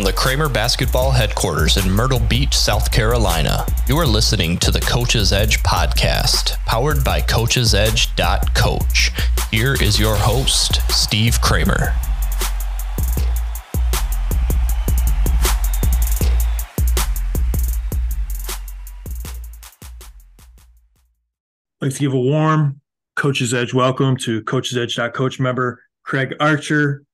from the Cramer Basketball headquarters in Myrtle Beach, South Carolina. You are listening to the Coach's Edge podcast, powered by coachesedge.coach. Here is your host, Steve Cramer. Like to give a warm Coach's Edge welcome to Coach's Edge.coach member Craig Archer,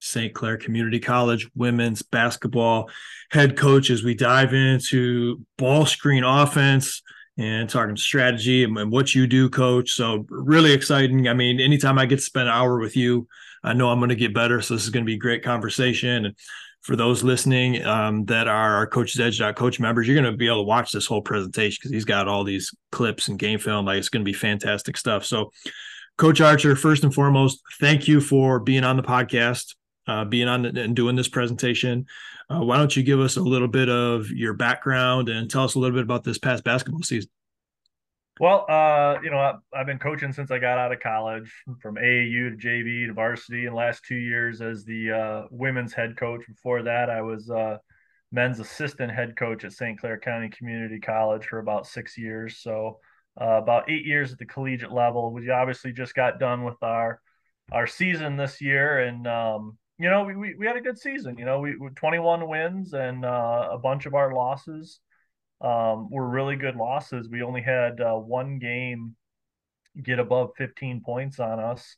St. Clair Community College women's basketball head coach as we dive into ball screen offense and talking strategy and, what you do, coach. So, really exciting. I mean, anytime I get to spend an hour with you, I know I'm going to get better. So, this is going to be a great conversation. And for those listening um, that are our Coach's Edge coach members, you're going to be able to watch this whole presentation because he's got all these clips and game film. Like, it's going to be fantastic stuff. So, Coach Archer, first and foremost, thank you for being on the podcast uh, being on and doing this presentation. Uh, why don't you give us a little bit of your background and tell us a little bit about this past basketball season? Well, uh, you know, I, have been coaching since I got out of college, from AAU to JV to varsity. In the last two years, as the uh, women's head coach. Before that, I was uh, men's assistant head coach at St. Clair County Community College for about six years. So, uh, about eight years at the collegiate level. We obviously just got done with our our season this year, and um, you know, we, we, we had a good season. You know, we, we 21 wins and uh, a bunch of our losses um, were really good losses. We only had uh, one game get above 15 points on us.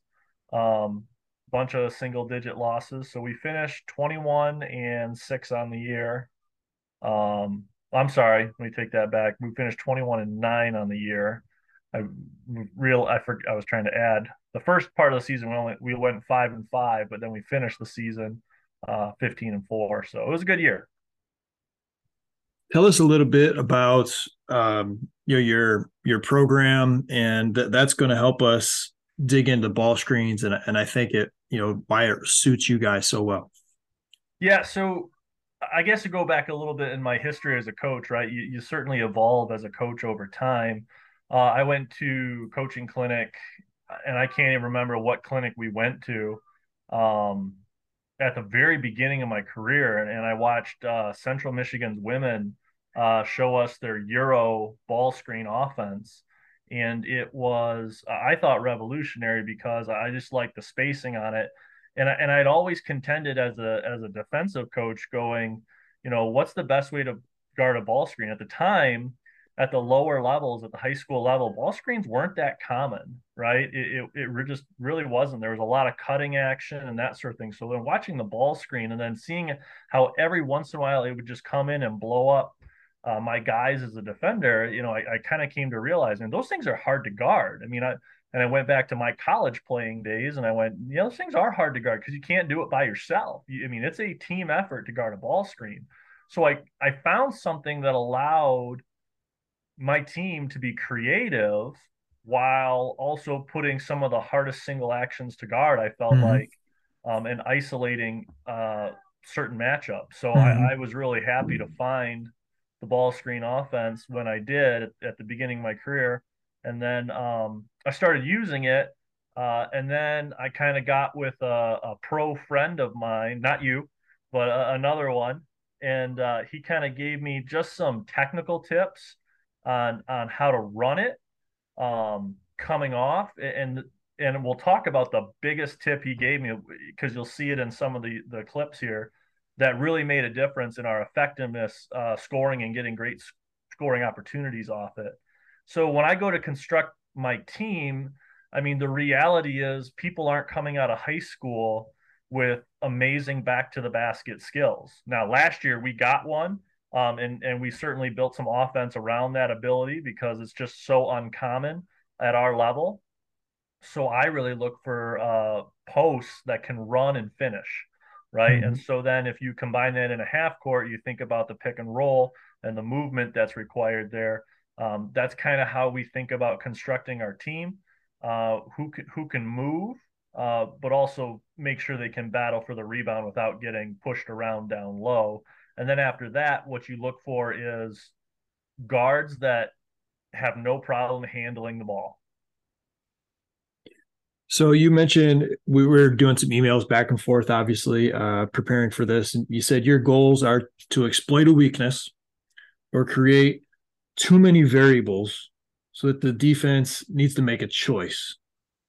Um, bunch of single digit losses. So we finished 21 and six on the year. Um, I'm sorry, let me take that back. We finished 21 and nine on the year. I real I for, I was trying to add the first part of the season we only we went five and five, but then we finished the season uh, 15 and four. So it was a good year. Tell us a little bit about um, you know your your program, and th- that's going to help us dig into ball screens, and and I think it you know why it suits you guys so well. Yeah, so I guess to go back a little bit in my history as a coach, right? You, you certainly evolve as a coach over time. Uh, I went to coaching clinic, and I can't even remember what clinic we went to um, at the very beginning of my career, and, and I watched uh, Central Michigan's women uh, show us their Euro ball screen offense, and it was I thought revolutionary because I just liked the spacing on it, and I, and I'd always contended as a as a defensive coach, going, you know, what's the best way to guard a ball screen? At the time at the lower levels at the high school level ball screens weren't that common right? It, it, it, just really wasn't. There was a lot of cutting action and that sort of thing. So then watching the ball screen and then seeing how every once in a while it would just come in and blow up uh, my guys as a defender you know i, I kind of came to realize and those things are hard to guard. I mean i and i went back to my college playing days and i went you know those things are hard to guard because you can't do it by yourself. You, i mean it's a team effort to guard a ball screen. So i i found something that allowed my team to be creative while also putting some of the hardest single actions to guard. I felt mm-hmm. like um, and isolating uh, certain matchups. So mm-hmm. I, I, was really happy to find the ball screen offense when I did at, at the beginning of my career, and then um, I started using it. Uh, and then I kind of got with a, a, pro friend of mine, not you, but a, another one, and uh, he kind of gave me just some technical tips on on how to run it um, coming off and and we'll talk about the biggest tip he gave me because you'll see it in some of the the clips here that really made a difference in our effectiveness uh, scoring and getting great scoring opportunities off it. So when i go to construct my team i mean the reality is people aren't coming out of high school with amazing back to the basket skills. Now last year we got one um, and, and we certainly built some offense around that ability because it's just so uncommon at our level. So I really look for uh, posts that can run and finish, right? Mm-hmm. And so then if you combine that in a half court, you think about the pick and roll and the movement that's required there. Um, that's kind of how we think about constructing our team. Uh, who can, who can move, uh, but also make sure they can battle for the rebound without getting pushed around down low. And then after that, what you look for is guards that have no problem handling the ball. So you mentioned we were doing some emails back and forth, obviously, uh, preparing for this. And you said your goals are to exploit a weakness or create too many variables so that the defense needs to make a choice.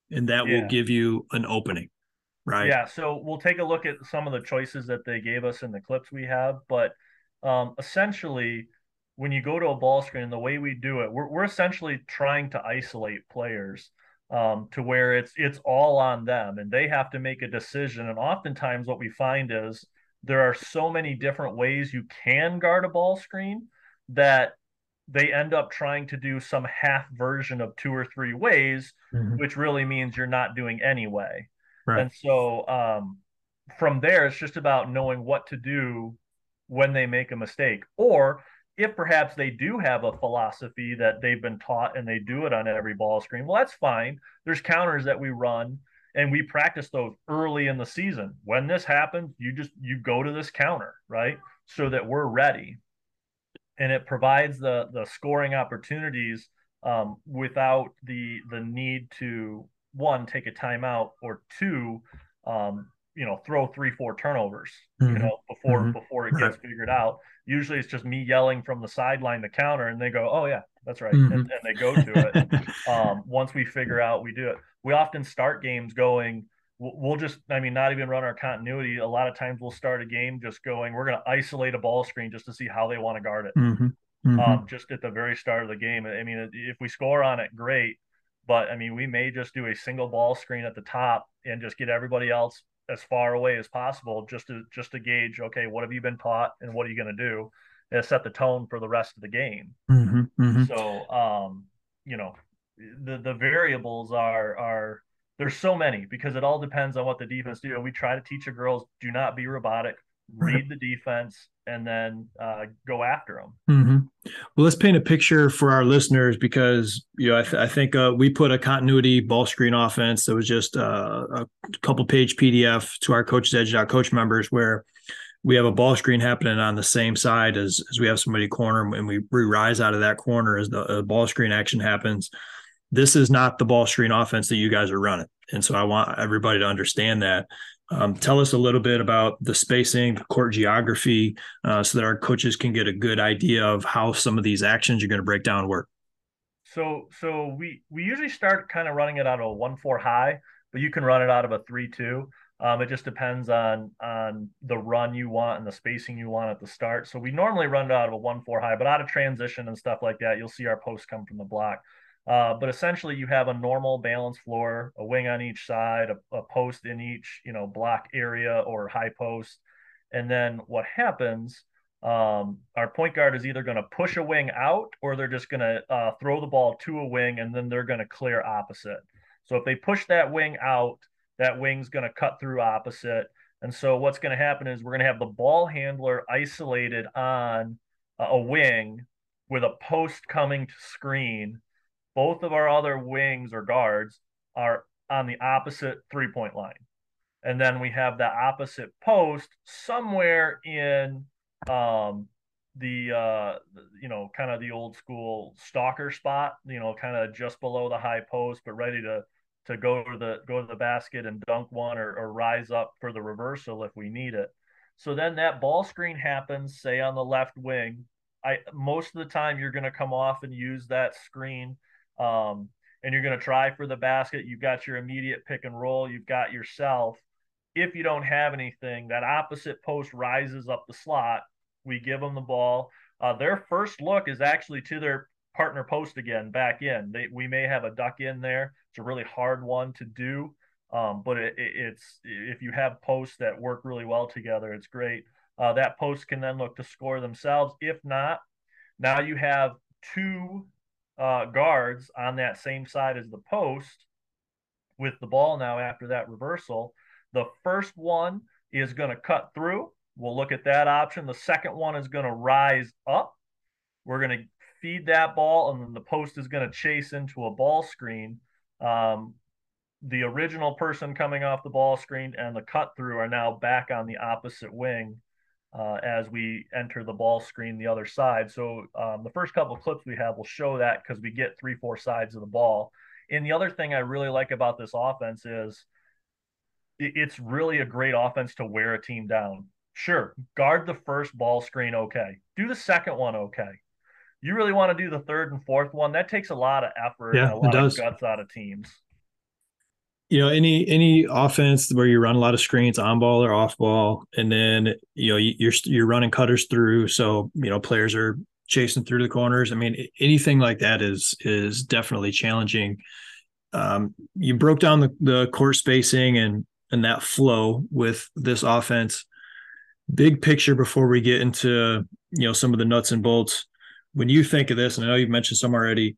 And that yeah. will give you an opening. Right. Yeah. So we'll take a look at some of the choices that they gave us in the clips we have. But um, essentially, when you go to a ball screen, the way we do it, we're, we're essentially trying to isolate players um, to where it's it's all on them and they have to make a decision. And oftentimes, what we find is there are so many different ways you can guard a ball screen that they end up trying to do some half version of two or three ways, mm-hmm. which really means you're not doing anyway. Right. And so um, from there, it's just about knowing what to do when they make a mistake, or if perhaps they do have a philosophy that they've been taught and they do it on every ball screen, well, that's fine. There's counters that we run and we practice those early in the season. When this happens, you just you go to this counter, right? So that we're ready. And it provides the the scoring opportunities um, without the the need to one take a timeout or two um, you know throw three four turnovers mm-hmm. you know before mm-hmm. before it gets figured out usually it's just me yelling from the sideline the counter and they go oh yeah that's right mm-hmm. and, and, they go to it um, once we figure out we do it we often start games going we'll just i mean not even run our continuity a lot of times we'll start a game just going we're going to isolate a ball screen just to see how they want to guard it mm-hmm. Mm-hmm. um, just at the very start of the game i mean if we score on it great but i mean we may just do a single ball screen at the top and just get everybody else as far away as possible just to just to gauge okay what have you been taught and what are you going to do? And set the tone for the rest of the game. Mm-hmm, mm-hmm. so um you know the the variables are are there's so many because it all depends on what the defense do. And we try to teach the girls do not be robotic read the defense and then uh, go after them. Mm-hmm. Well, let's paint a picture for our listeners because you know I, th- I think uh, we put a continuity ball screen offense that was just uh, a couple page PDF to our coaches edge coach members where we have a ball screen happening on the same side as as we have somebody corner and we, we rise out of that corner as the uh, ball screen action happens. This is not the ball screen offense that you guys are running, and so I want everybody to understand that. Um, tell us a little bit about the spacing, the court geography, uh, so that our coaches can get a good idea of how some of these actions you're going to break down work. So, so we we usually start kind of running it out of a one four high, but you can run it out of a three two. Um, it just depends on on the run you want and the spacing you want at the start. So we normally run it out of a one four high, but out of transition and stuff like that, you'll see our posts come from the block. Uh, but essentially, you have a normal balanced floor, a wing on each side, a, a, post in each, you know, block area or high post. And then what happens? Um, our point guard is either going to push a wing out or they're just going to uh, throw the ball to a wing and then they're going to clear opposite. So if they push that wing out, that wing's going to cut through opposite. And so what's going to happen is we're going to have the ball handler isolated on a wing with a post coming to screen both of our other wings or guards are on the opposite three point line. And then we have the opposite post somewhere in um, the, uh, you know, kind of the old school stalker spot, you know, kind of just below the high post, but ready to to go to the go to the basket and dunk one or, or rise up for the reversal if we need it. So then that ball screen happens, say on the left wing. I most of the time you're going to come off and use that screen um, and you're going to try for the basket, you've got your immediate pick and roll, you've got yourself. If you don't have anything, that opposite post rises up the slot. We give them the ball. Uh, their first look is actually to their partner post again, back in. They, we may have a duck in there. It's a really hard one to do, um, but it, it, it's if you have posts that work really well together, it's great. Uh, that post can then look to score themselves. If not, now you have two uh, guards on that same side as the post with the ball now after that reversal. The first one is going to cut through. We'll look at that option. The second one is going to rise up. We're going to feed that ball, and then the post is going to chase into a ball screen. Um, the original person coming off the ball screen and the cut through are now back on the opposite wing uh, as we enter the ball screen the other side. So um, the first couple of clips we have will show that because we get three, four sides of the ball. And the other thing I really like about this offense is it's really a great offense to wear a team down. Sure, guard the first ball screen okay. Do the second one okay. You really want to do the third and fourth one. That takes a lot of effort yeah, and a lot of guts out of teams. You know, any any offense where you run a lot of screens on ball or off ball, and then you know you're you're running cutters through, so you know players are chasing through the corners. I mean, anything like that is is definitely challenging. Um, you broke down the, the court spacing and and that flow with this offense. Big picture before we get into you know some of the nuts and bolts. When you think of this, and I know you've mentioned some already,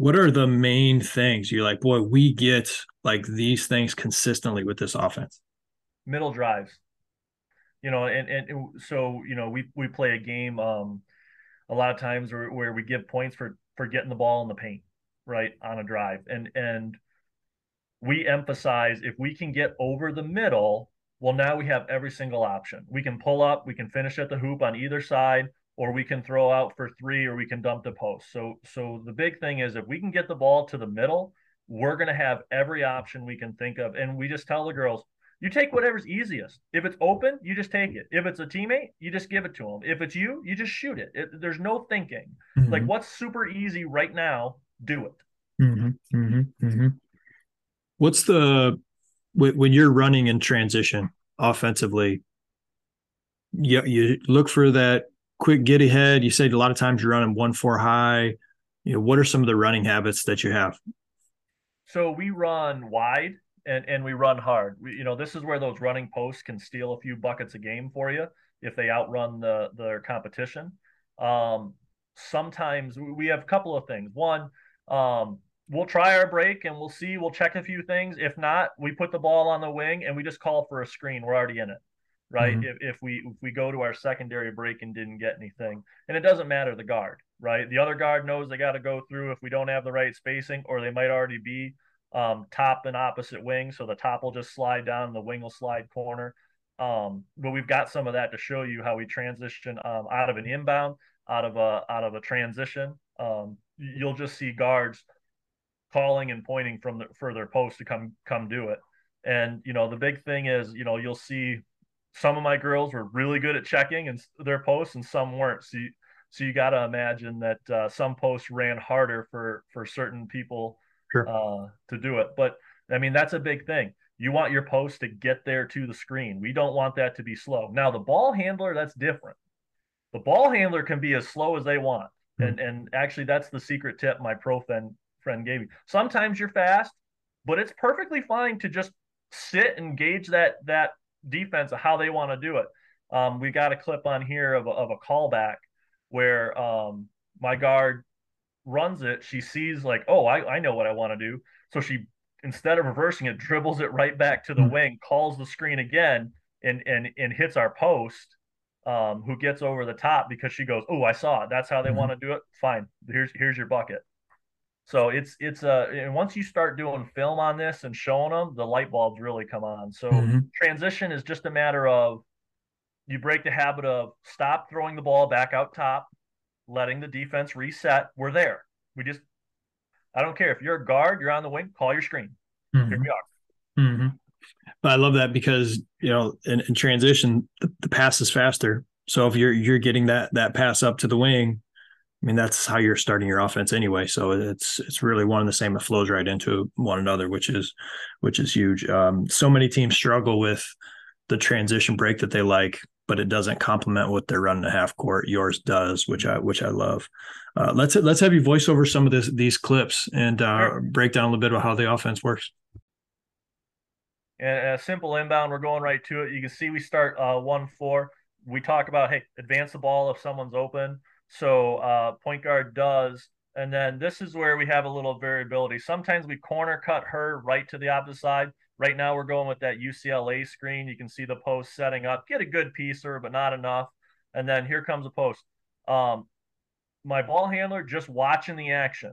what are the main things you're like, boy, we get like these things consistently with this offense? Middle drives. You know, and and so you know we we play a game um a lot of times where, where we give points for for getting the ball in the paint, right, on a drive. And and we emphasize if we can get over the middle, well, now we have every single option. We can pull up, we can finish at the hoop on either side, or we can throw out for three, or we can dump the post. So, so the big thing is if we can get the ball to the middle, we're going to have every option we can think of. And we just tell the girls, you take whatever's easiest. If it's open, you just take it. If it's a teammate, you just give it to them. If it's you, you just shoot it. it there's no thinking. Mm-hmm. Like what's super easy right now, do it. Mm-hmm. Mm-hmm. mm-hmm what's the when you're running in transition offensively you, you look for that quick get ahead. You said a lot of times you're running one four high. You know what are some of the running habits that you have? So we run wide and and we run hard. We, you know this is where those running posts can steal a few buckets a game for you if they outrun the their competition. Um, sometimes we have a couple of things. One um, we'll try our break and we'll see. We'll check a few things. If not, we put the ball on the wing and we just call for a screen. We're already in it, right? Mm-hmm. If, if we if we go to our secondary break and didn't get anything, and it doesn't matter the guard, right? The other guard knows they got to go through if we don't have the right spacing, or they might already be um, top and opposite wing, so the top will just slide down, the wing will slide corner. Um, but we've got some of that to show you how we transition um, out of an inbound, out of a out of a transition. Um, you'll just see guards calling and pointing from the for their post to come come do it. And you know, the big thing is, you know, you'll see some of my girls were really good at checking and their posts, and some weren't. So you, so you got to imagine that uh, some posts ran harder for for certain people sure. uh, to do it. But I mean, that's a big thing. You want your post to get there to the screen. We don't want that to be slow. Now, the ball handler, that's different. The ball handler can be as slow as they want. Mm-hmm. And and actually, that's the secret tip my pro friend friend gave you. Sometimes you're fast, but it's perfectly fine to just sit and gauge that that defense of how they want to do it. Um, we got a clip on here of a, of a callback where um, my guard runs it. She sees like, oh, I, I know what I want to do. So she instead of reversing it, dribbles it right back to the mm-hmm. wing, calls the screen again, and and and hits our post. Um, who gets over the top because she goes, oh, I saw it. That's how they mm-hmm. want to do it. Fine. Here's here's your bucket. So it's it's a and once you start doing film on this and showing them, the light bulbs really come on. So mm-hmm. transition is just a matter of you break the habit of stop throwing the ball back out top, letting the defense reset. We're there. We just I don't care if you're a guard, you're on the wing, call your screen. Mm-hmm. Here we are. Mm-hmm. But I love that because you know in, in transition the, the pass is faster. So if you're you're getting that that pass up to the wing, I mean, that's how you're starting your offense anyway. So it's it's really one and the same. It flows right into one another, which is which is huge. Um, so many teams struggle with the transition break that they like, but it doesn't complement what they're running a half court. Yours does, which I which I love. Uh, let's let's have you voice over some of this these clips and uh, sure. break down a little bit about how the offense works. And a simple inbound, we're going right to it. You can see we start uh, one four. We talk about hey, advance the ball if someone's open so uh, point guard does. And then this is where we have a little variability. Sometimes we corner cut her right to the opposite side. Right now we're going with that UCLA screen. You can see the post setting up, get a good piece her, but not enough. And then here comes a post. Um, my ball handler just watching the action.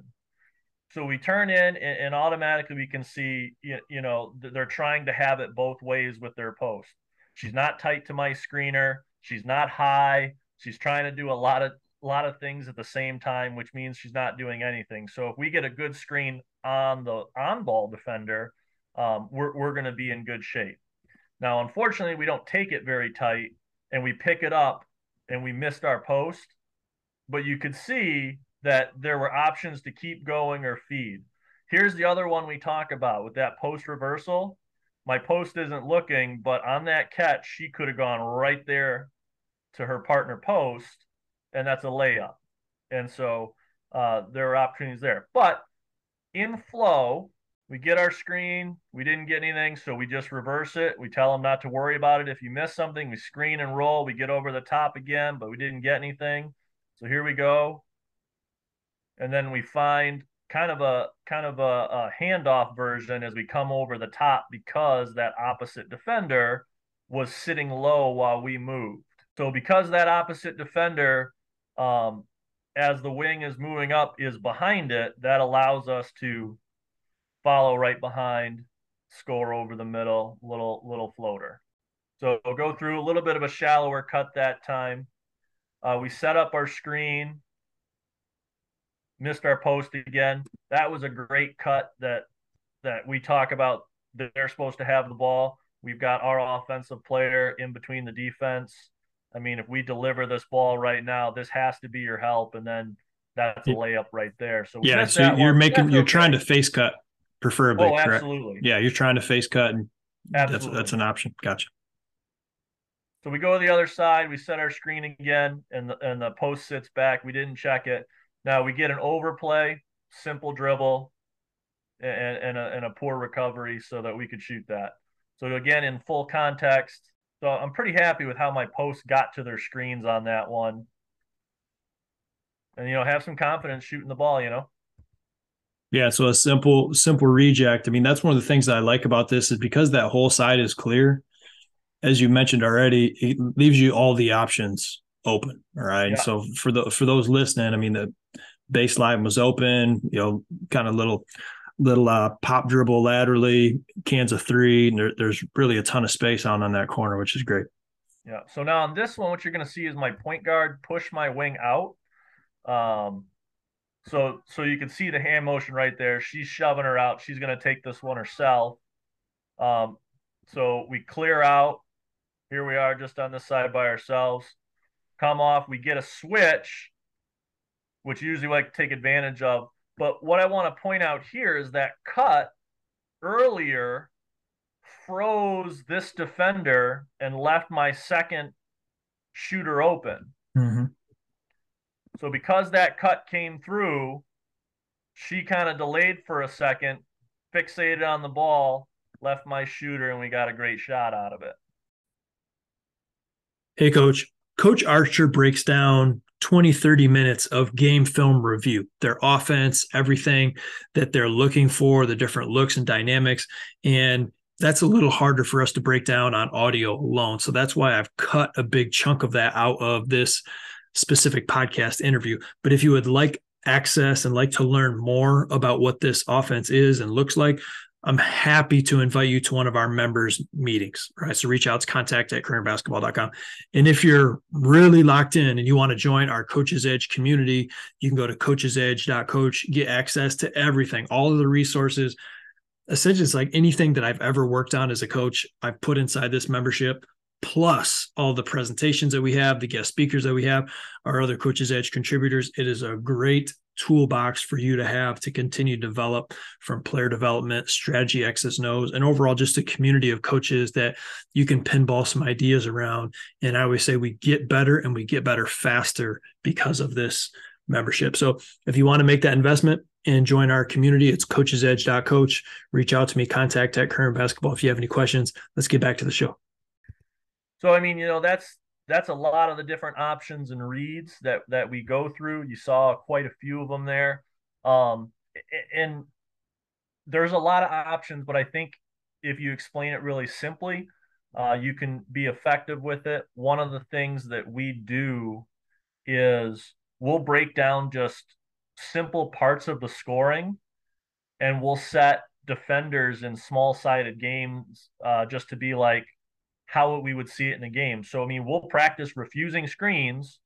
So we turn in and, and automatically we can see, you, you know, they're trying to have it both ways with their post. She's not tight to my screener. She's not high. She's trying to do a lot of a lot of things at the same time, which means she's not doing anything. So if we get a good screen on the on ball defender, um, we're, we're going to be in good shape. Now, unfortunately, we don't take it very tight and we pick it up and we missed our post. But you could see that there were options to keep going or feed. Here's the other one we talk about with that post reversal. My post isn't looking, but on that catch, she could have gone right there to her partner post, and that's a layup. And so uh, there are opportunities there. But in flow, we get our screen. We didn't get anything, so we just reverse it. We tell them not to worry about it. If you miss something, we screen and roll. We get over the top again, but we didn't get anything. So here we go. And then we find kind of a kind of a, a handoff version as we come over the top because that opposite defender was sitting low while we moved. So because that opposite defender, um, as the wing is moving up, is behind it, that allows us to follow right behind, score over the middle, little little floater. So we'll go through a little bit of a shallower cut that time. Uh, we set up our screen, missed our post again. That was a great cut that that we talk about. They're supposed to have the ball. We've got our offensive player in between the defense. I mean, if we deliver this ball right now, this has to be your help, and then that's a layup right there. So yeah, so you're one. making that's you're okay. trying to face cut preferably. Oh, absolutely. Yeah, you're trying to face cut, and absolutely. that's that's an option. Gotcha. So we go to the other side. We set our screen again, and the and the post sits back. We didn't check it. Now we get an overplay, simple dribble, and, and, a, and a poor recovery so that we could shoot that. So again, in full context. So I'm pretty happy with how my posts got to their screens on that one. And you know, have some confidence shooting the ball, you know. Yeah, so a simple simple reject. I mean, that's one of the things that I like about this is because that whole side is clear. As you mentioned already, it leaves you all the options open. All right. Yeah. So for the for those listening, I mean the baseline was open, you know, kind of little little uh, pop dribble laterally, cans of three, and there, there's really a ton of space on on that corner, which is great. Yeah. So now on this one, what you're going to see is my point guard push my wing out. Um, so so you can see the hand motion right there. She's shoving her out. She's going to take this one herself. Um, so we clear out. Here we are, just on this side by ourselves. Come off. We get a switch, which usually like take advantage of. But what I want to point out here is that cut earlier froze this defender and left my second shooter open. Mm-hmm. So because that cut came through, she kind of delayed for a second, fixated on the ball, left my shooter, and we got a great shot out of it. Hey, coach. Coach Archer breaks down 20, 30 minutes of game film review, their offense, everything that they're looking for, the different looks and dynamics. And that's a little harder for us to break down on audio alone. So that's why I've cut a big chunk of that out of this specific podcast interview. But if you would like access and like to learn more about what this offense is and looks like, I'm happy to invite you to one of our members meetings, right? So reach out to contact at cramerbasketball.com. And if you're really locked in and you want to join our Coaches Edge community, you can go to coachesedge.coach, get access to everything, all of the resources. Essentially, it's like anything that I've ever worked on as a coach, I've put inside this membership plus all the presentations that we have, the guest speakers that we have, our other Coaches Edge contributors. It is a great toolbox for you to have to continue to develop from player development, strategy, X's, O's, and overall just a community of coaches that you can pinball some ideas around. And I always say we get better and we get better faster because of this membership. So if you want to make that investment and join our community, it's coachesedge.coach. Reach out to me, contact at Cramer basketball if you have any questions. Let's get back to the show. So I mean, you know, that's that's a lot of the different options and reads that that we go through. You saw quite a few of them there, um, and there's a lot of options. But I think if you explain it really simply, uh, you can be effective with it. One of the things that we do is we'll break down just simple parts of the scoring, and we'll set defenders in small sided games uh, just to be like how we would see it in a game. So I mean, we'll practice refusing screens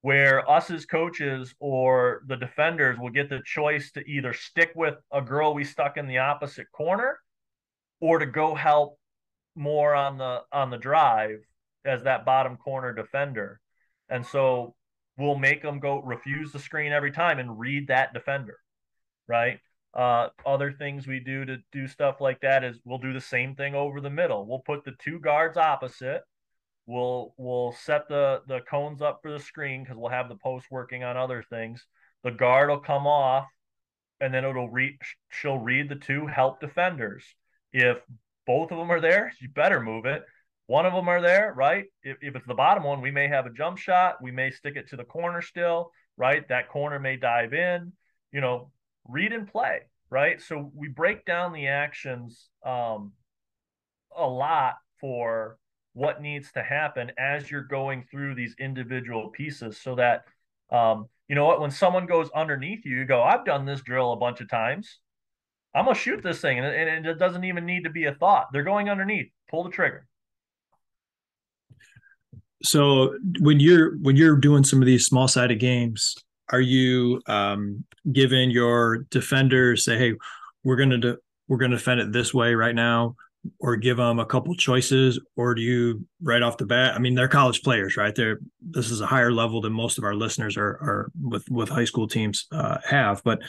where us as coaches or the defenders will get the choice to either stick with a girl we stuck in the opposite corner or to go help more on the on the drive as that bottom corner defender. And so we'll make them go refuse the screen every time and read that defender, right? Uh, other things we do to do stuff like that is we'll do the same thing over the middle. We'll put the two guards opposite. We'll we'll set the the cones up for the screen because we'll have the post working on other things. The guard will come off, and then it'll read. She'll read the two help defenders. If both of them are there, you better move it. One of them are there, right? If, if it's the bottom one, we may have a jump shot. We may stick it to the corner still, right? That corner may dive in. You know, read and play, right? So we break down the actions um, a lot for what needs to happen as you're going through these individual pieces so that um, you know what? When someone goes underneath you you go i've done this drill a bunch of times. I'm gonna shoot this thing and, and it doesn't even need to be a thought. They're going underneath. Pull the trigger. So when you're when you're doing some of these small sided games are you um, giving your defenders say, hey, we're going to de- we're to defend it this way right now, or give them a couple choices, or do you right off the bat? I mean, they're college players, right? They're this is a higher level than most of our listeners are are with with high school teams uh, have, but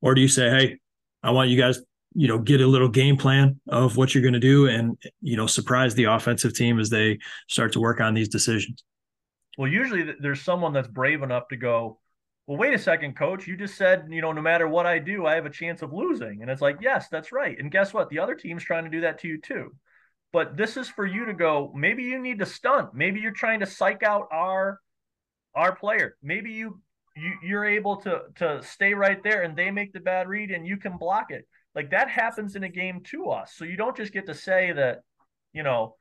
or do you say, hey, I want you guys you know get a little game plan of what you're going to do and you know surprise the offensive team as they start to work on these decisions well usually there's someone that's brave enough to go well, wait a second, coach. You just said, you know, no matter what I do, I have a chance of losing. And it's like, yes, that's right. And guess what? The other team's trying to do that to you too. But this is for you to go, maybe you need to stunt. Maybe you're trying to psych out our our player. Maybe you you you're able to to stay right there and they make the bad read and you can block it. Like that happens in a game to us. So you don't just get to say that, you know,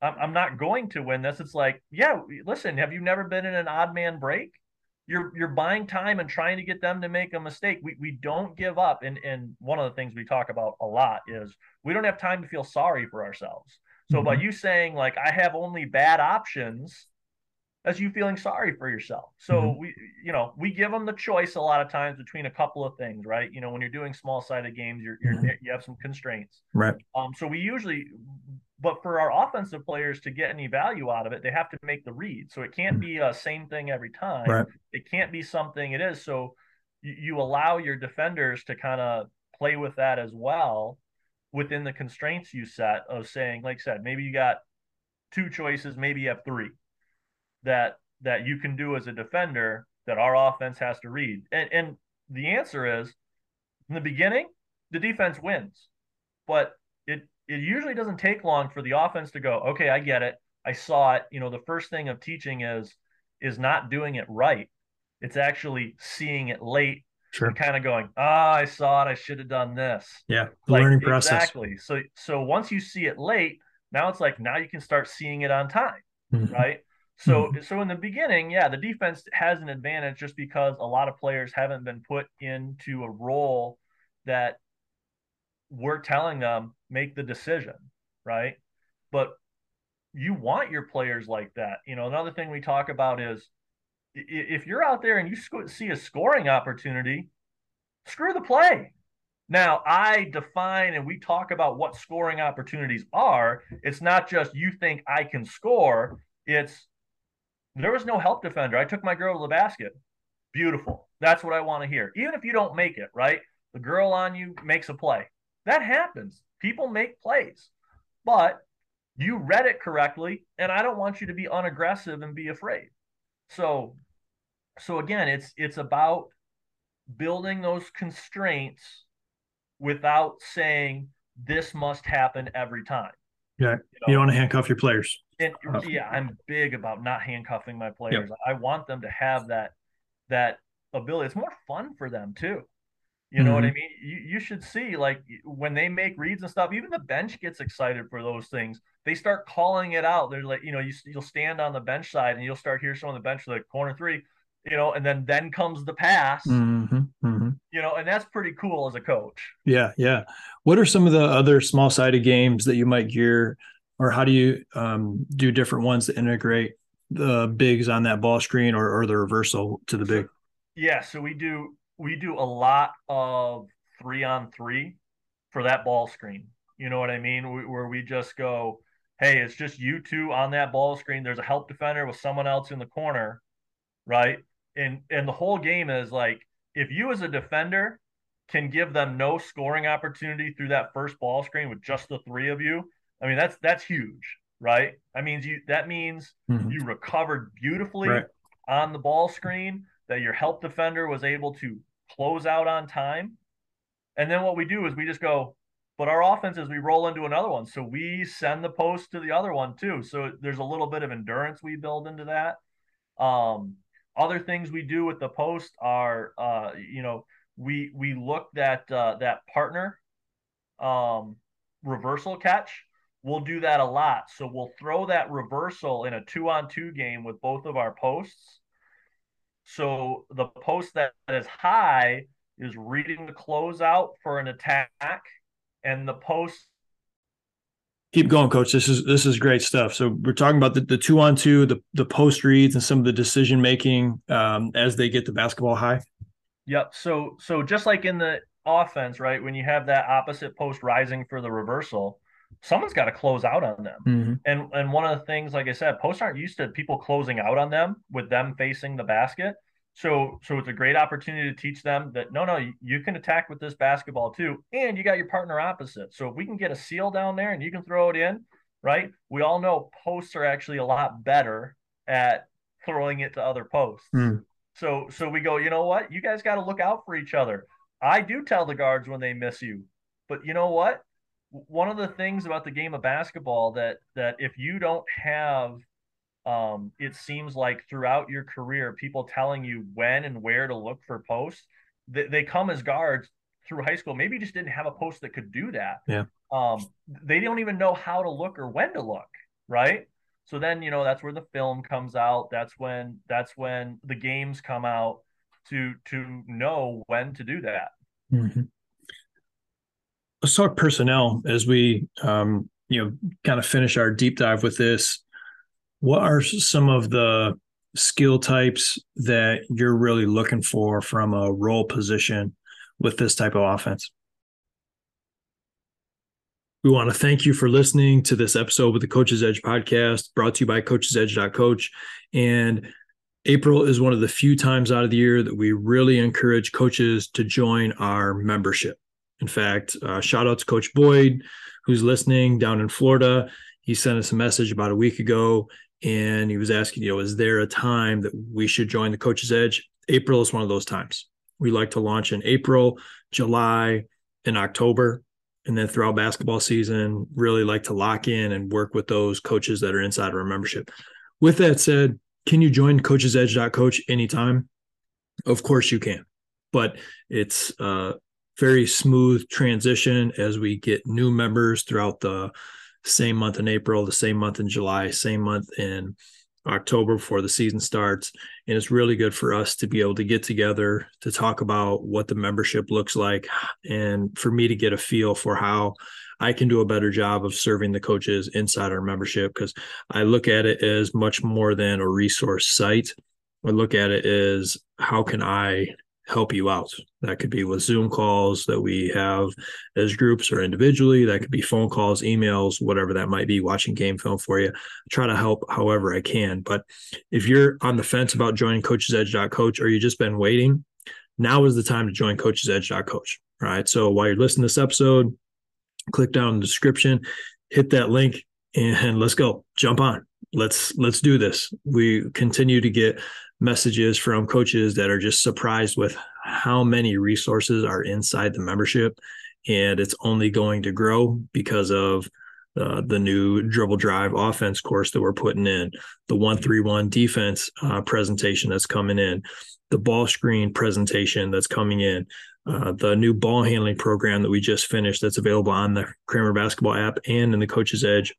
I'm, I'm not going to win this. It's like, yeah, listen, have you never been in an odd man break? You're you're buying time and trying to get them to make a mistake. We we don't give up. And and one of the things we talk about a lot is we don't have time to feel sorry for ourselves. So mm-hmm. by you saying like I have only bad options, that's you feeling sorry for yourself. So mm-hmm. we you know we give them the choice a lot of times between a couple of things, right? You know when you're doing small sided games, you're, you're mm-hmm. you have some constraints, right? Um, so we usually but for our offensive players to get any value out of it, they have to make the read. So it can't mm. be a same thing every time. Right. It can't be something it is. So you, you allow your defenders to kind of play with that as well within the constraints you set of saying, like I said, maybe you got two choices, maybe you have three that that you can do as a defender that our offense has to read. And and the answer is in the beginning, the defense wins. But it usually doesn't take long for the offense to go, okay, I get it. I saw it. You know, the first thing of teaching is is not doing it right. It's actually seeing it late sure. and kind of going, ah, I saw it. I should have done this. Yeah. The like, learning process. Exactly. So so once you see it late, now it's like now you can start seeing it on time. Mm-hmm. Right. So mm-hmm. so in the beginning, yeah, the defense has an advantage just because a lot of players haven't been put into a role that we're telling them make the decision, right? But you want your players like that. You know, another thing we talk about is if you're out there and you see a scoring opportunity, screw the play. Now, I define and we talk about what scoring opportunities are. It's not just you think I can score, it's there was no help defender. I took my girl to the basket. Beautiful. That's what I want to hear. Even if you don't make it, right? The girl on you makes a play. That happens. People make plays, but you read it correctly, and I don't want you to be unaggressive and be afraid. So, so again, it's it's about building those constraints without saying this must happen every time. Yeah, you, know? you don't want to handcuff your players. And uh, yeah, I'm big about not handcuffing my players. Yep. I want them to have that that ability. It's more fun for them too. You know mm-hmm. what I mm-hmm. mean? You, you should see like when they make reads and stuff, even the bench gets excited for those things. They start calling it out. They're like, you know, you, you'll stand on the bench side and you'll start hear someone on the bench like corner three, you know, and then then comes the pass, mm-hmm. Mm-hmm. you know, and that's pretty cool as a coach. Yeah, yeah. What are some of the other small sided games that you might gear, or how do you um, do different ones to integrate the bigs on that ball screen or, or the reversal to the big? Yeah, so we do we do a lot of three on three for that ball screen. You know what I mean? We, where we just go, hey, it's just you two on that ball screen. There's a help defender with someone else in the corner, right? And and the whole game is like if you as a defender can give them no scoring opportunity through that first ball screen with just the three of you, I mean that's that's huge, right? I means you that means mm-hmm. you recovered beautifully right. on the ball screen, that your help defender was able to close out on time. And then what we do is we just go, but our offense is we roll into another one. So we send the post to the other one too. So there's a little bit of endurance we build into that. Um, other things we do with the post are, uh, you know, we we look that uh, that partner um, reversal catch. We'll do that a lot. So we'll throw that reversal in a two on two game with both of our posts. So the post that is high is reading the closeout for an attack, and the post keep going coach. This is this is great stuff. So we're talking about the, the two on two the the post reads and some of the decision making um, as they get the basketball high. Yep. So so just like in the offense right when you have that opposite post rising for the reversal someone's got to close out on them mm-hmm. and and one of the things like i said posts aren't used to people closing out on them with them facing the basket so so it's a great opportunity to teach them that no, no, you can attack with this basketball too, and you got your partner opposite. So if we can get a seal down there and you can throw it in, right? We all know posts are actually a lot better at throwing it to other posts. Mm. So so we go, you know what? You guys got to look out for each other. I do tell the guards when they miss you. But you know what? One of the things about the game of basketball that that if you don't have um, it seems like throughout your career, people telling you when and where to look for posts, they, they come as guards through high school. Maybe you just didn't have a post that could do that. Yeah. Um, they don't even know how to look or when to look, right? So then, you know, that's where the film comes out. That's when that's when the games come out to to know when to do that. Mm-hmm. Let's talk personnel as we um, you know kind of finish our deep dive with this what are some of the skill types that you're really looking for from a role position with this type of offense? We want to thank you for listening to this episode with the Coach's Edge podcast brought to you by coachesedge.coach. And April is one of the few times out of the year that we really encourage coaches to join our membership. In fact, uh, shout out to Coach Boyd, who's listening down in Florida. He sent us a message about a week ago and he was asking, you know, is there a time that we should join the Coach's Edge? April is one of those times. We like to launch in April, July, and October, and then throughout basketball season, really like to lock in and work with those coaches that are inside of our membership. With that said, can you join coachesedge.coach anytime? Of course you can, but it's a very smooth transition as we get new members throughout the same month in April, the same month in July, same month in October before the season starts. And it's really good for us to be able to get together to talk about what the membership looks like and for me to get a feel for how I can do a better job of serving the coaches inside our membership because I look at it as much more than a resource site. I look at it as how can I help you out. That could be with Zoom calls that we have as groups or individually. That could be phone calls, emails, whatever that might be, watching game film for you. try to help however I can. But if you're on the fence about joining Coach's Edge Coach, or you just been waiting, now is the time to join Coach's Edge Coach. Right. So while you're listening to this episode, click down in the description, hit that link, and let's go. Jump on. Let's let's do this. We continue to get messages from coaches that are just surprised with how many resources are inside the membership and it's only going to grow because of uh, the new dribble drive offense course that we're putting in the 131 defense uh, presentation that's coming in the ball screen presentation that's coming in uh, the new ball handling program that we just finished that's available on the cramer basketball app and in the coach's edge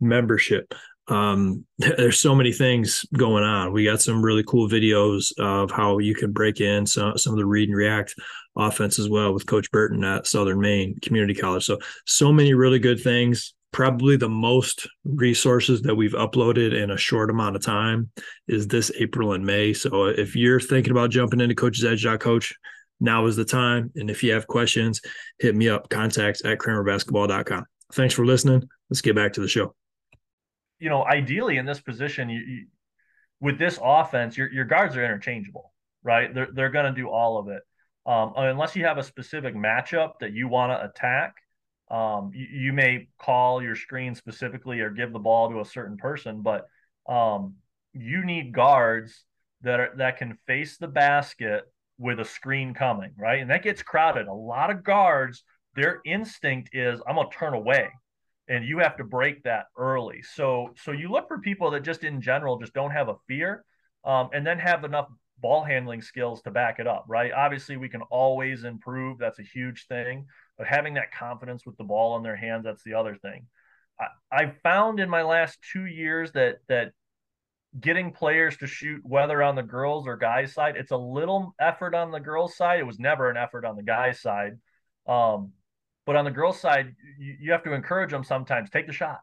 membership um, there's so many things going on. We got some really cool videos of how you can break in some, some of the read and react offense as well with Coach Burton at Southern Maine Community College. So, so many really good things. probably the most resources that we've uploaded in a short amount of time is this April and May. So if you're thinking about jumping into Coach's Edge Coach, now is the time. And if you have questions, hit me up, contacts at cramerbasketball.com. Thanks for listening. Let's get back to the show. You know, ideally in this position, you, you with this offense, your, your guards are interchangeable, right? They're, they're going to do all of it. Um, unless you have a specific matchup that you want to attack, um, you, you, may call your screen specifically or give the ball to a certain person, but um, you need guards that are, that can face the basket with a screen coming, right? And that gets crowded. A lot of guards, their instinct is I'm gonna turn away, and you have to break that early. So so you look for people that just in general just don't have a fear, um, and then have enough ball handling skills to back it up, right? Obviously, we can always improve. That's a huge thing. But having that confidence with the ball in their hands, that's the other thing. I, I found in my last two years that that getting players to shoot, whether on the girls or guys side, it's a little effort on the girls side. It was never an effort on the guys side. Um, but on the girls side, you, you, have to encourage them sometimes. Take the shot,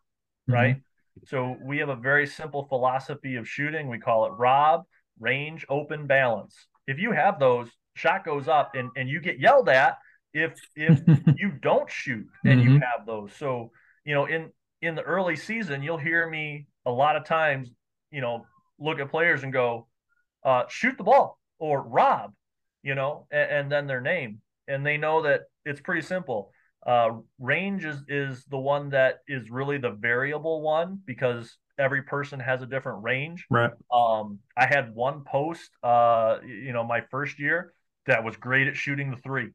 mm-hmm. right? So we have a very simple philosophy of shooting. We call it Rob range, open, balance. If you have those, shot goes up and, and you get yelled at if if you don't shoot and mm-hmm. you have those. So, you know, in in the early season, you'll hear me a lot of times, you know, look at players and go, uh, shoot the ball or rob, you know, and, and then their name. And they know that it's pretty simple. Uh, range is is the one that is really the variable one because every person has a different range. Right. Um, I had one post, uh, you know, my first year that was great at shooting the three.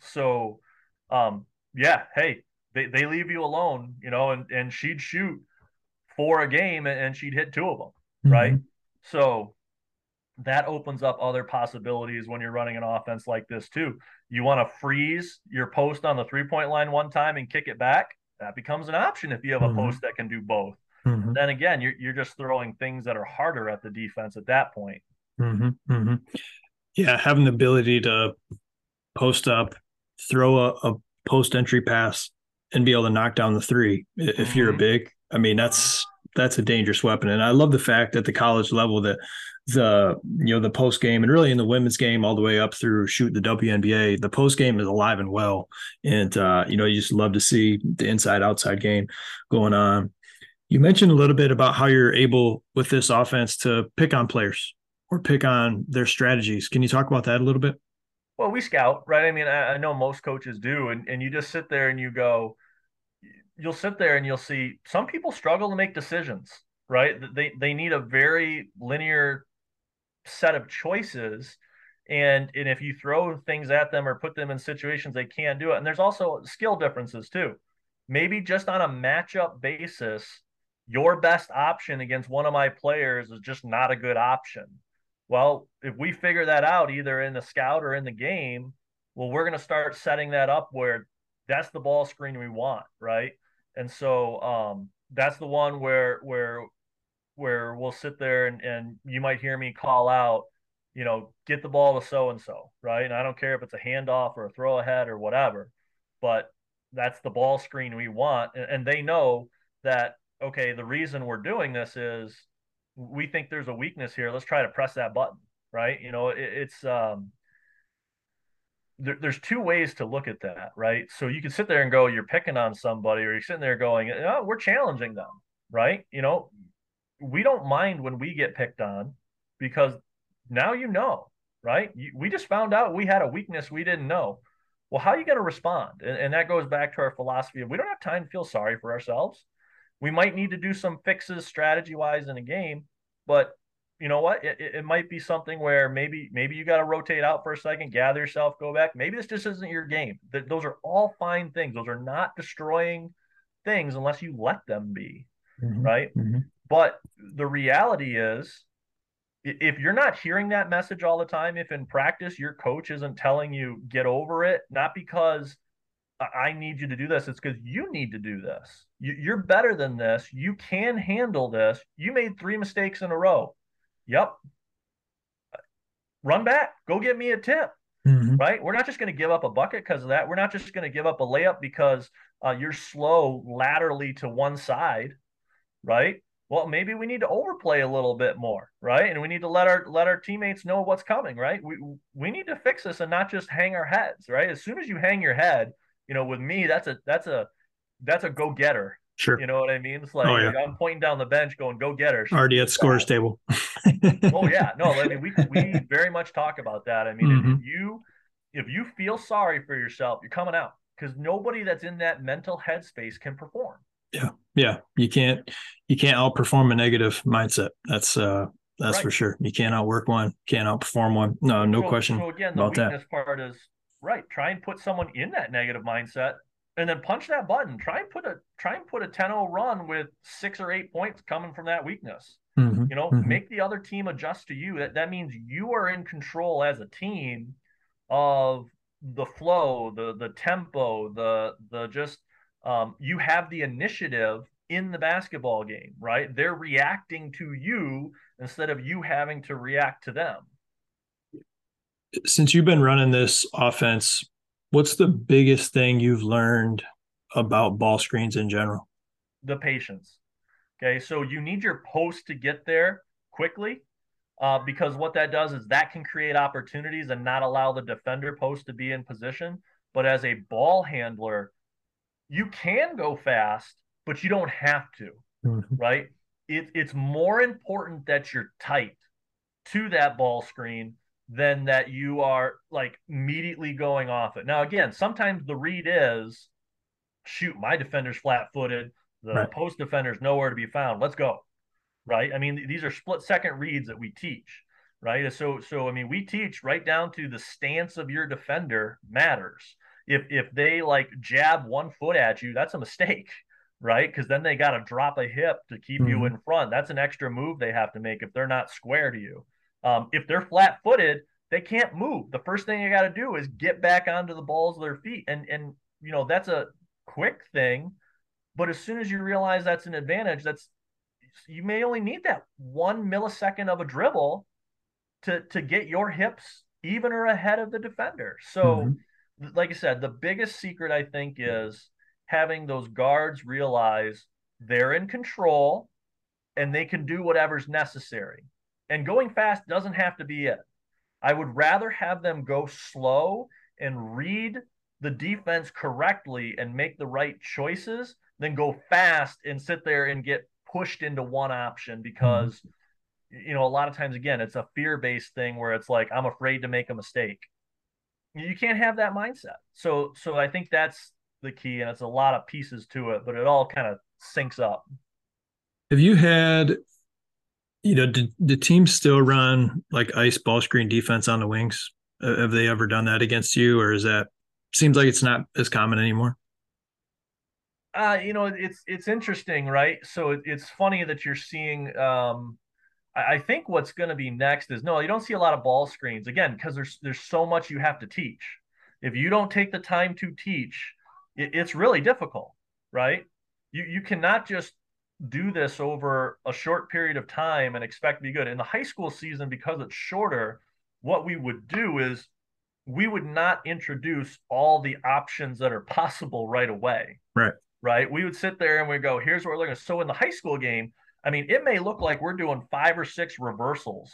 So, um, yeah, hey, they, they leave you alone, you know, and, and she'd shoot four a game and, and she'd hit two of them. Mm-hmm. Right. So that opens up other possibilities when you're running an offense like this too. You want to freeze your post on the three point line one time and kick it back. That becomes an option if you have a mm-hmm. post that can do both. Mm-hmm. Then again, you're you're just throwing things that are harder at the defense at that point. Mm-hmm. Mm-hmm. Yeah, having the ability to post up, throw a, a, post entry pass, and be able to knock down the three. If you're a mm-hmm. big, I mean, that's that's a dangerous weapon. And I love the fact at the college level that the you know the post game and really in the women's game all the way up through shoot the WNBA, the post game is alive and well. And uh, you know, you just love to see the inside outside game going on. You mentioned a little bit about how you're able with this offense to pick on players or pick on their strategies. Can you talk about that a little bit? Well, we scout, right? I mean, I, I know most coaches do, and, and you just sit there and you go, you'll sit there and you'll see some people struggle to make decisions, right? They they need a very linear set of choices. And and if you throw things at them or put them in situations they can't do it, and there's also skill differences too. Maybe just on a matchup basis, your best option against one of my players is just not a good option. Well, if we figure that out either in the scout or in the game, well, we're going to start setting that up where that's the ball screen we want, right? And so um, that's the one where where where we'll sit there and, and you might hear me call out, you know, get the ball to so and so, right? And I don't care if it's a handoff or a throw ahead or whatever, but that's the ball screen we want. And, and they know that okay, the reason we're doing this is we think there's a weakness here. Let's try to press that button, right? You know, it, it's um, there, there's two ways to look at that, right? So you can sit there and go, you're picking on somebody, or you're sitting there going, oh, we're challenging them, right? You know, we don't mind when we get picked on because now you know, right? You, we just found out we had a weakness we didn't know. Well, how are you going to respond? And, and that goes back to our philosophy of we don't have time to feel sorry for ourselves we might need to do some fixes strategy wise in a game, but you know what? It, it might be something where maybe maybe you got to rotate out for a second, gather yourself, go back. Maybe this just isn't your game. That those are all fine things. Those are not destroying things unless you let them be, mm-hmm. right? Mm-hmm. But the reality is, if you're not hearing that message all the time, if in practice your coach isn't telling you get over it, not because I need you to do this. It's because you need to do this. You, are better than this. You can handle this. You made three mistakes in a row. Yep. Run back. Go get me a tip. Mm-hmm. Right. We're not just going to give up a bucket because of that. We're not just going to give up a layup because uh, you're slow laterally to one side, right? Well, maybe we need to overplay a little bit more, right? And we need to let our let our teammates know what's coming, right? We we need to fix this and not just hang our heads, right? As soon as you hang your head, you know, with me, that's a that's a that's a go getter. Sure. You know what I mean? It's like, Oh, yeah. I'm pointing down the bench, going go getter. Already at scores table. oh yeah, no, I mean we we very much talk about that. I mean, Mhm. if you if you feel sorry for yourself, you're coming out because nobody that's in that mental headspace can perform. Yeah, Yeah. you can't you can't outperform a negative mindset. That's uh that's Right. for sure. You can't outwork one, can't outperform one. No, no So- question. So again, the about that. weakness part is right. Try and put someone in that negative mindset, and then punch that button. Try and put a try and put a 10-0 run with six or eight points coming from that weakness. Mhm, You know, mhm. make the other team adjust to you. That that means you are in control as a team of the flow, the the tempo, the the just um, you have the initiative in the basketball game, right? They're reacting to you instead of you having to react to them. Since you've been running this offense, what's the biggest thing you've learned about ball screens in general? the patience. Okay, so you need your post to get there quickly uh, because what that does is that can create opportunities and not allow the defender post to be in position. But as a ball handler, you can go fast, but you don't have to, Mhm. right? It, it's more important that you're tight to that ball screen than that you are like immediately going off it. Now, again, sometimes the read is shoot, my defender's flat footed. The Right. post defender's nowhere to be found. Let's go. Right. I mean, these are split second reads that we teach. Right. So, so I mean, we teach right down to the stance of your defender matters. If if they like jab one foot at you, that's a mistake, right? Because then they got to drop a hip to keep you Mhm. in front. That's an extra move they have to make if they're not square to you. Um, if they're flat footed, they can't move. The first thing you got to do is get back onto the balls of their feet, and and you know that's a quick thing, but as soon as you realize that's an advantage, that's you may only need that one millisecond of a dribble to to get your hips even or ahead of the defender. So, Mhm. Like I said, the biggest secret I think is having those guards realize they're in control and they can do whatever's necessary. And going fast doesn't have to be it. I would rather have them go slow and read the defense correctly and make the right choices than go fast and sit there and get pushed into one option because mm-hmm. you know a lot of times again it's a fear-based thing where it's like I'm afraid to make a mistake. You can't have that mindset. So so I think that's the key and it's a lot of pieces to it, but it all kind of syncs up. Have you had, you know, did the team still run like ice ball screen defense on the wings? Uh, have they ever done that against you, or is that seems like it's not as common anymore? Uh, you know, it's it's interesting, right? So it, it's funny that you're seeing. Um, I, I think what's going to be next is no, you don't see a lot of ball screens again because there's there's so much you have to teach. If you don't take the time to teach, it, it's really difficult, right? You you cannot just do this over a short period of time and expect to be good. In the high school season, because it's shorter, what we would do is we would not introduce all the options that are possible right away. Right. Right. We would sit there and we go, here's what we're looking at. So in the high school game, I mean, it may look like we're doing five or six reversals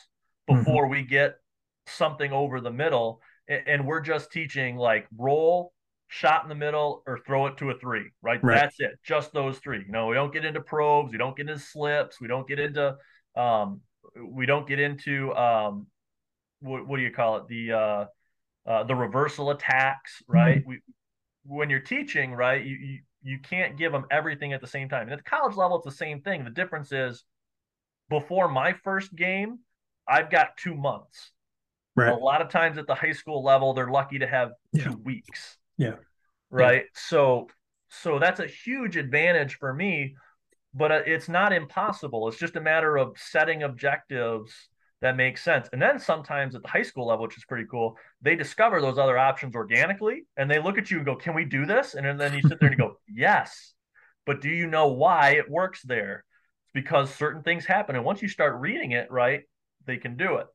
before we get something over the middle. And we're just teaching like roll, shot in the middle, or throw it to a three, right? Right. That's it. Just those three. You know, we don't get into probes, we don't get into slips, we don't get into um we don't get into um what, what do you call it? The uh uh, the reversal attacks, right? We, when you're teaching, right, you, you you can't give them everything at the same time. And at the college level, it's the same thing. The difference is, before my first game, I've got two months. Right. A lot of times at the high school level, they're lucky to have Yeah. two weeks. Yeah. Right. So so that's a huge advantage for me, but uh, it's not impossible. It's just a matter of setting objectives that makes sense. And then sometimes at the high school level, which is pretty cool, they discover those other options organically and they look at you and go, Can we do this? And then you sit there and you go, Yes. But do you know why it works there? It's because certain things happen. And once you start reading it, right, they can do it.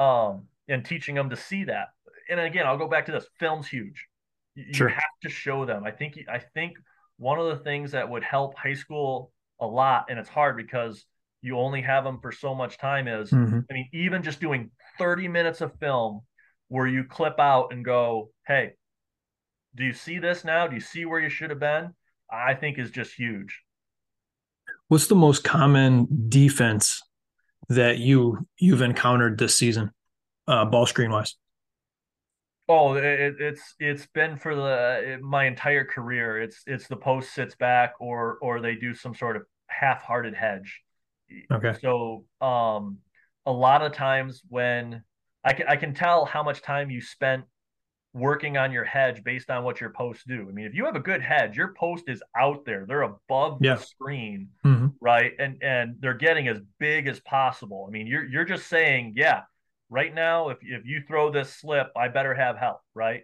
Um, and teaching them to see that. And again, I'll go back to this. Film's huge. You, Sure. you have to show them. I think I think one of the things that would help high school a lot, and it's hard because you only have them for so much time, is mm-hmm. I mean, even just doing 30 minutes of film where you clip out and go, hey, do you see this now? Do you see where you should have been? I think is just huge. What's the most common defense that you you've encountered this season, uh, ball screen wise? Oh, it, it's it's been for the my entire career. It's it's the post sits back or or they do some sort of half-hearted hedge. Okay. So um, a lot of times when I can I can tell how much time you spent working on your hedge based on what your posts do. I mean, if you have a good hedge, your post is out there. They're above the screen, mm-hmm. right? And and they're getting as big as possible. I mean, you're you're just saying, yeah, right now, if if you throw this slip, I better have help, right?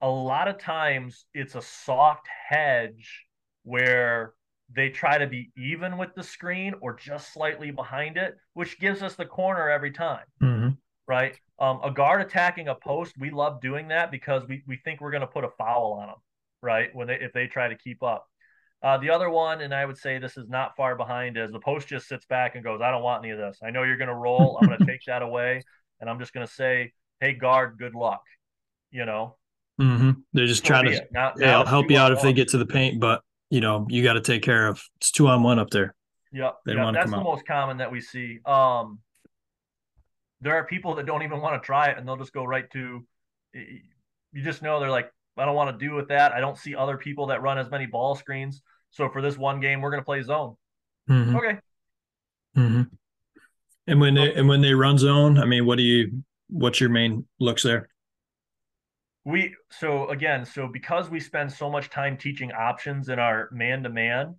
A lot of times it's a soft hedge where they try to be even with the screen or just slightly behind it, which gives us the corner every time. Mm-hmm right? Um, a guard attacking a post, we love doing that because we, we think we're going to put a foul on them, right? When they if they try to keep up. Uh, the other one, and I would say this is not far behind, is the post just sits back and goes, "I don't want any of this. I know you're going to roll. I'm going to take that away, and I'm just going to say, hey guard, good luck." You know. Mm-hmm. They're just so trying to. Now, yeah, I'll help you out if they get to the paint, but you know you got to take care of. It's two on one up there. Yep. They yep. That's the out. most common that we see. Um, there are people that don't even want to try it and they'll just go right to you just know they're like i don't want to do with that i don't see other people that run as many ball screens so for this one game we're going to play zone mm-hmm. okay mm-hmm. and when they and when they run zone i mean what do you what's your main looks there we so again so because we spend so much time teaching options in our man to man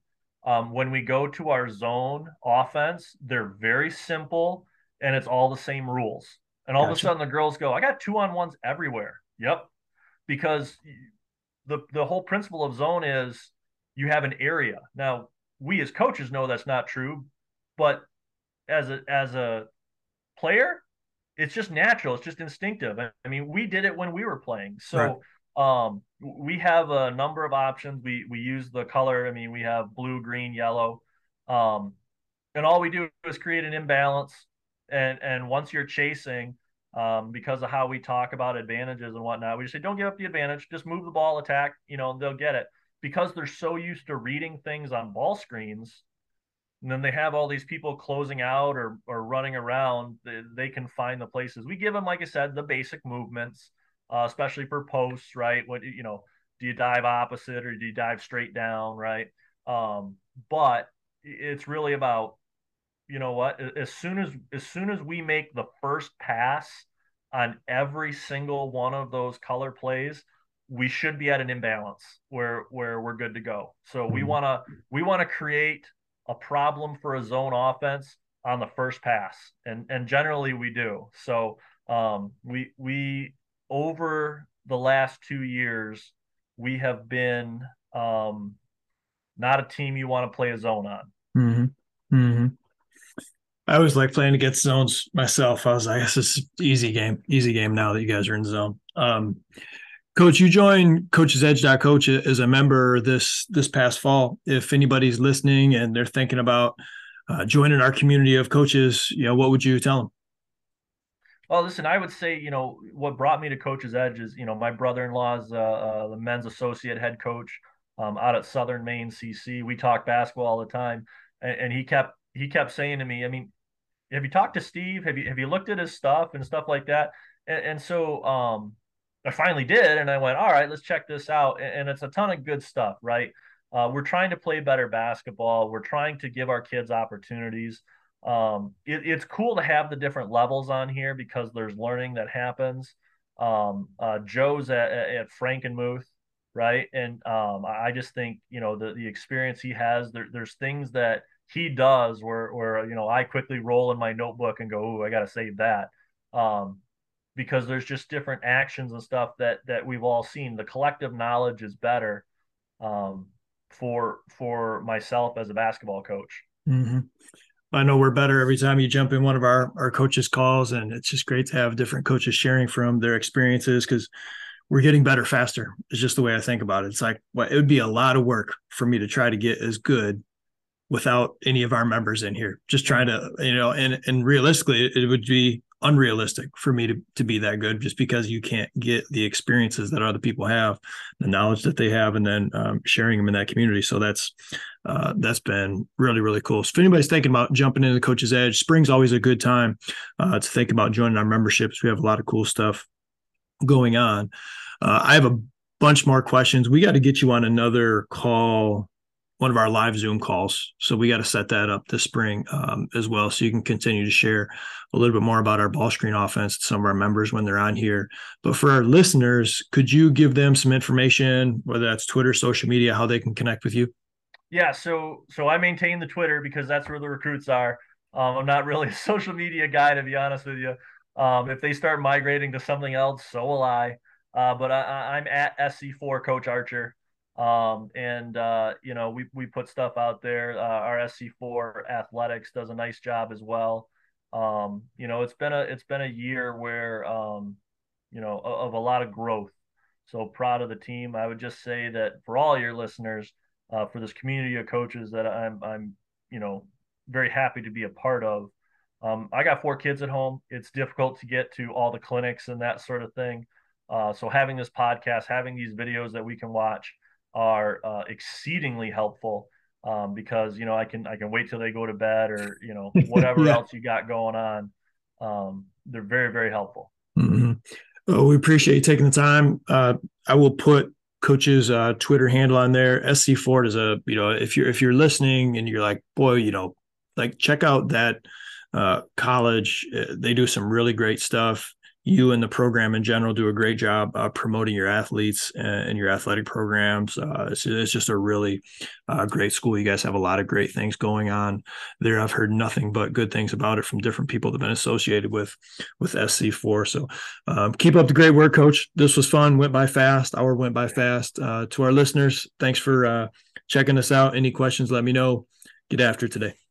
when we go to our zone offense they're very simple and it's all the same rules. And all gotcha. of a sudden the girls go, I got two on ones everywhere. Yep. Because the the whole principle of zone is you have an area. Now, we as coaches know that's not true, but as a as a player, it's just natural. It's just instinctive. I mean, we did it when we were playing. So right. um we have a number of options. We we use the color. I mean, we have blue, green, yellow. Um, and all we do is create an imbalance and and once you're chasing um, because of how we talk about advantages and whatnot, we just say don't give up the advantage, just move the ball, attack, you know, they'll get it because they're so used to reading things on ball screens. And then they have all these people closing out or or running around. They, they can find the places. We give them, like I said, the basic movements, uh, especially for posts, right? What you know, do you dive opposite or do you dive straight down, right? Um, but it's really about you know what as soon as as soon as we make the first pass on every single one of those color plays we should be at an imbalance where where we're good to go so we mm-hmm. want to we want to create a problem for a zone offense on the first pass and and generally we do so um we we over the last two years we have been um not a team you want to play a zone on mm-hmm. Mm-hmm. I always like playing against zones myself. I was like, this is easy game, easy game now that you guys are in zone. Um, Coach, you joined Coaches Edge Coach as a member this this past fall. If anybody's listening and they're thinking about uh, joining our community of coaches, you know, what would you tell them? Well, listen, I would say, you know, what brought me to Coach's Edge is, you know, my brother-in-law is uh, uh, the men's associate head coach um, out at Southern Maine CC. We talk basketball all the time, and, and he kept he kept saying to me, I mean, have you talked to Steve? Have you have you looked at his stuff and stuff like that? And, and so um, I finally did, and I went, all right, let's check this out. And, it's a ton of good stuff, right? Uh, we're trying to play better basketball. We're trying to give our kids opportunities. Um, it, it's cool to have the different levels on here because there's learning that happens. Um, uh, Joe's at, at Frankenmuth, right? And um, I just think you know the the experience he has. There, there's things that he does where where you know I quickly roll in my notebook and go, "Ooh, I got to save that," um, because there's just different actions and stuff that that we've all seen. The collective knowledge is better um, for for myself as a basketball coach. Mm-hmm. I know we're better every time you jump in one of our our coaches' calls, and it's just great to have different coaches sharing from their experiences because we're getting better faster. It's just the way I think about it. It's like well, it would be a lot of work for me to try to get as good without any of our members in here. Just trying to, you know, and and realistically, it would be unrealistic for me to, to be that good just because you can't get the experiences that other people have the knowledge that they have and then um, sharing them in that community. So that's uh, that's been really really cool. So if anybody's thinking about jumping into the coach's edge spring's always a good time uh, to think about joining our memberships. We have a lot of cool stuff going on. Uh, i have a bunch more questions. We got to get you on another call one of our live Zoom calls. So we got to set that up this spring um, as well. So you can continue to share a little bit more about our ball screen offense to some of our members when they're on here. But for our listeners, could you give them some information, whether that's Twitter, social media, how they can connect with you? Yeah, so so I maintain the Twitter because that's where the recruits are. Um, I'm not really a social media guy, to be honest with you. Um, if they start migrating to something else, so will I. Uh, but I, I'm at SC4 Coach Archer. Um, and uh, you know, we we put stuff out there. Uh, our SC4 athletics does a nice job as well. Um, you know, it's been a it's been a year where um, you know, of, of a lot of growth. So proud of the team. I would just say that for all your listeners, uh, for this community of coaches that I'm I'm you know very happy to be a part of. Um, I got four kids at home. It's difficult to get to all the clinics and that sort of thing. Uh, so having this podcast, having these videos that we can watch, are uh, exceedingly helpful um, because you know I can I can wait till they go to bed or you know whatever yeah. else you got going on. Um, they're very very helpful. Mm-hmm. Well, we appreciate you taking the time. Uh, I will put coach's uh, Twitter handle on there. SC4 is a you know if you're if you're listening and you're like boy you know like check out that uh, college. They do some really great stuff you and the program in general do a great job uh, promoting your athletes and, your athletic programs. Uh, it's, it's, just a really uh, great school. You guys have a lot of great things going on there. I've heard nothing but good things about it from different people that have been associated with with SC4. So um, keep up the great work, Coach. This was fun. Went by fast. Hour went by fast. Uh, to our listeners, thanks for uh, checking us out. Any questions? Let me know. Get after today.